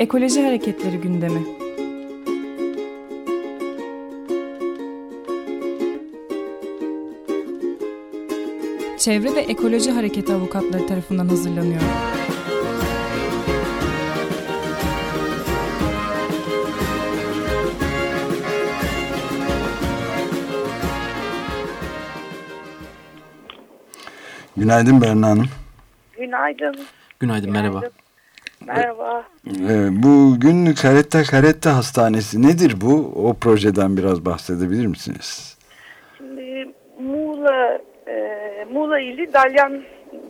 Ekoloji Hareketleri gündemi. Çevre ve Ekoloji Hareketi avukatları tarafından hazırlanıyor. Günaydın Berna Hanım. Günaydın. Günaydın, merhaba. Merhaba. Ee, bugün Karetta Karetta Hastanesi nedir bu? O projeden biraz bahsedebilir misiniz? Şimdi Muğla, e, Muğla ili Dalyan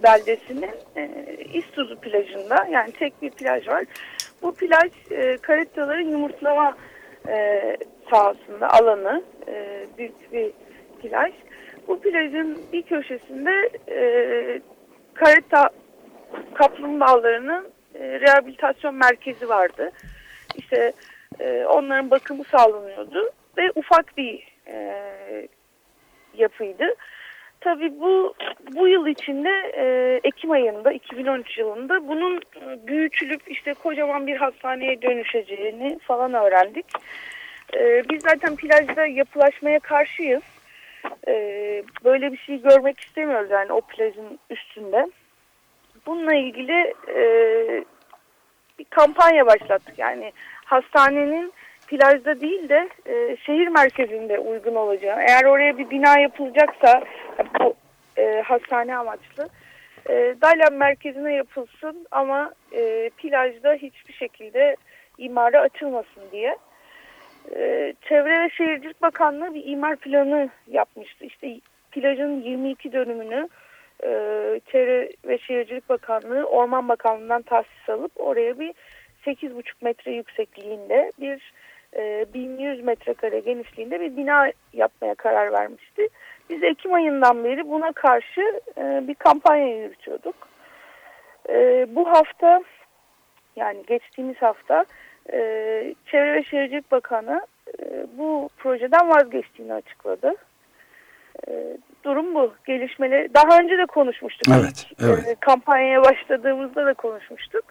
beldesinin e, İstuzu plajında yani tek bir plaj var. Bu plaj e, karettaların yumurtlama e, sahasında alanı e, büyük bir plaj. Bu plajın bir köşesinde e, karetta kaplumbağalarının e, rehabilitasyon merkezi vardı. İşte e, onların bakımı sağlanıyordu ve ufak bir e, yapıydı. Tabii bu bu yıl içinde e, Ekim ayında 2013 yılında bunun e, büyütülüp işte kocaman bir hastaneye dönüşeceğini falan öğrendik. E, biz zaten plajda yapılaşmaya karşıyız. E, böyle bir şey görmek istemiyoruz yani o plajın üstünde. Bununla ilgili e, bir kampanya başlattık. Yani hastanenin plajda değil de e, şehir merkezinde uygun olacağı. Eğer oraya bir bina yapılacaksa bu e, hastane amaçlı e, Dalyan merkezine yapılsın ama e, plajda hiçbir şekilde imara açılmasın diye. E, Çevre ve Şehircilik Bakanlığı bir imar planı yapmıştı. İşte plajın 22 dönümünü e, Çevre ve Şehircilik Bakanlığı Orman Bakanlığı'ndan tahsis alıp oraya bir 8,5 metre yüksekliğinde bir e, 1100 metrekare genişliğinde bir bina yapmaya karar vermişti. Biz Ekim ayından beri buna karşı e, bir kampanya yürütüyorduk. E, bu hafta yani geçtiğimiz hafta e, Çevre ve Şehircilik Bakanı e, bu projeden vazgeçtiğini açıkladı. E, durum bu. Gelişmeleri daha önce de konuşmuştuk. Evet, evet. E, kampanyaya başladığımızda da konuşmuştuk.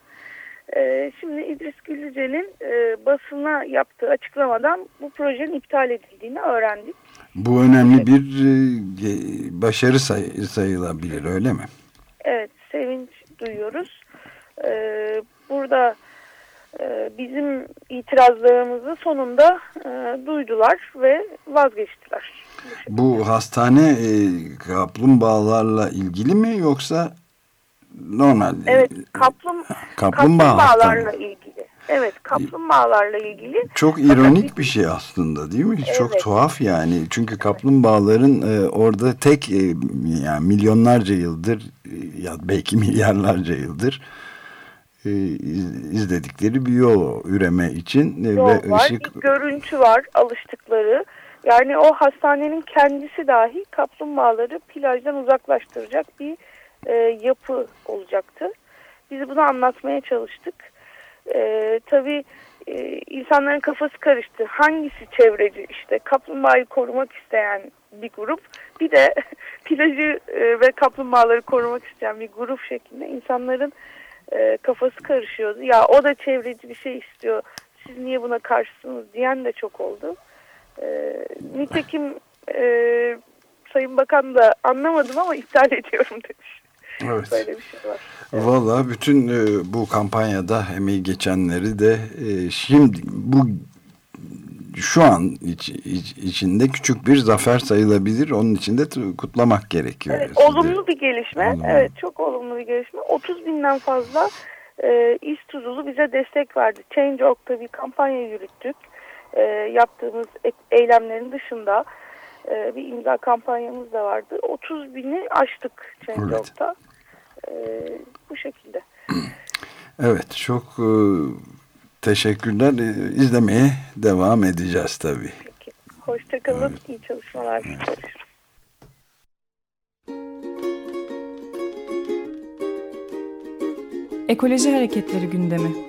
E, şimdi İdris Güllüce'nin e, basına yaptığı açıklamadan bu projenin iptal edildiğini öğrendik. Bu önemli bir e, başarı say sayılabilir öyle mi? Evet, sevinç duyuyoruz. E, burada e, bizim itirazlarımızı sonunda e, duydular ve vazgeçtiler. Bu hastane e, kaplumbağalarla ilgili mi yoksa normal? Evet, kaplum, kaplumbağa kaplumbağalarla ilgili. Evet, kaplumbağalarla ilgili. Çok ironik bir şey aslında değil mi? Evet. Çok tuhaf yani. Çünkü kaplumbağaların e, orada tek e, yani milyonlarca yıldır e, ya belki milyarlarca yıldır e, iz- izledikleri bir yol üreme için e, Yol ve var, ışık bir görüntü var, alıştıkları. Yani o hastanenin kendisi dahi kaplumbağaları plajdan uzaklaştıracak bir e, yapı olacaktı. Biz bunu anlatmaya çalıştık. E, tabii e, insanların kafası karıştı. Hangisi çevreci? İşte kaplumbağayı korumak isteyen bir grup. Bir de plajı e, ve kaplumbağaları korumak isteyen bir grup şeklinde insanların e, kafası karışıyordu. Ya o da çevreci bir şey istiyor. Siz niye buna karşısınız diyen de çok oldu. E, nitekim e, Sayın Bakan da anlamadım ama iptal ediyorum demiş. Evet. Böyle bir şey var. Valla bütün e, bu kampanyada emeği geçenleri de e, şimdi bu şu an iç, iç- içinde küçük bir zafer sayılabilir. Onun için de kutlamak gerekiyor. Evet, olumlu bir gelişme. Olumlu. Evet, çok olumlu bir gelişme. 30 binden fazla e, İstuzulu bize destek verdi. Change.org'da bir kampanya yürüttük. E, yaptığımız e- eylemlerin dışında e, bir imza kampanyamız da vardı. 30 bini aştık Change.org'da. E, bu şekilde. Evet çok e, teşekkürler. E, izlemeye devam edeceğiz tabii. Peki. Hoşçakalın. İyi çalışmalar. Görüşürüz. Ekoloji Hareketleri gündemi.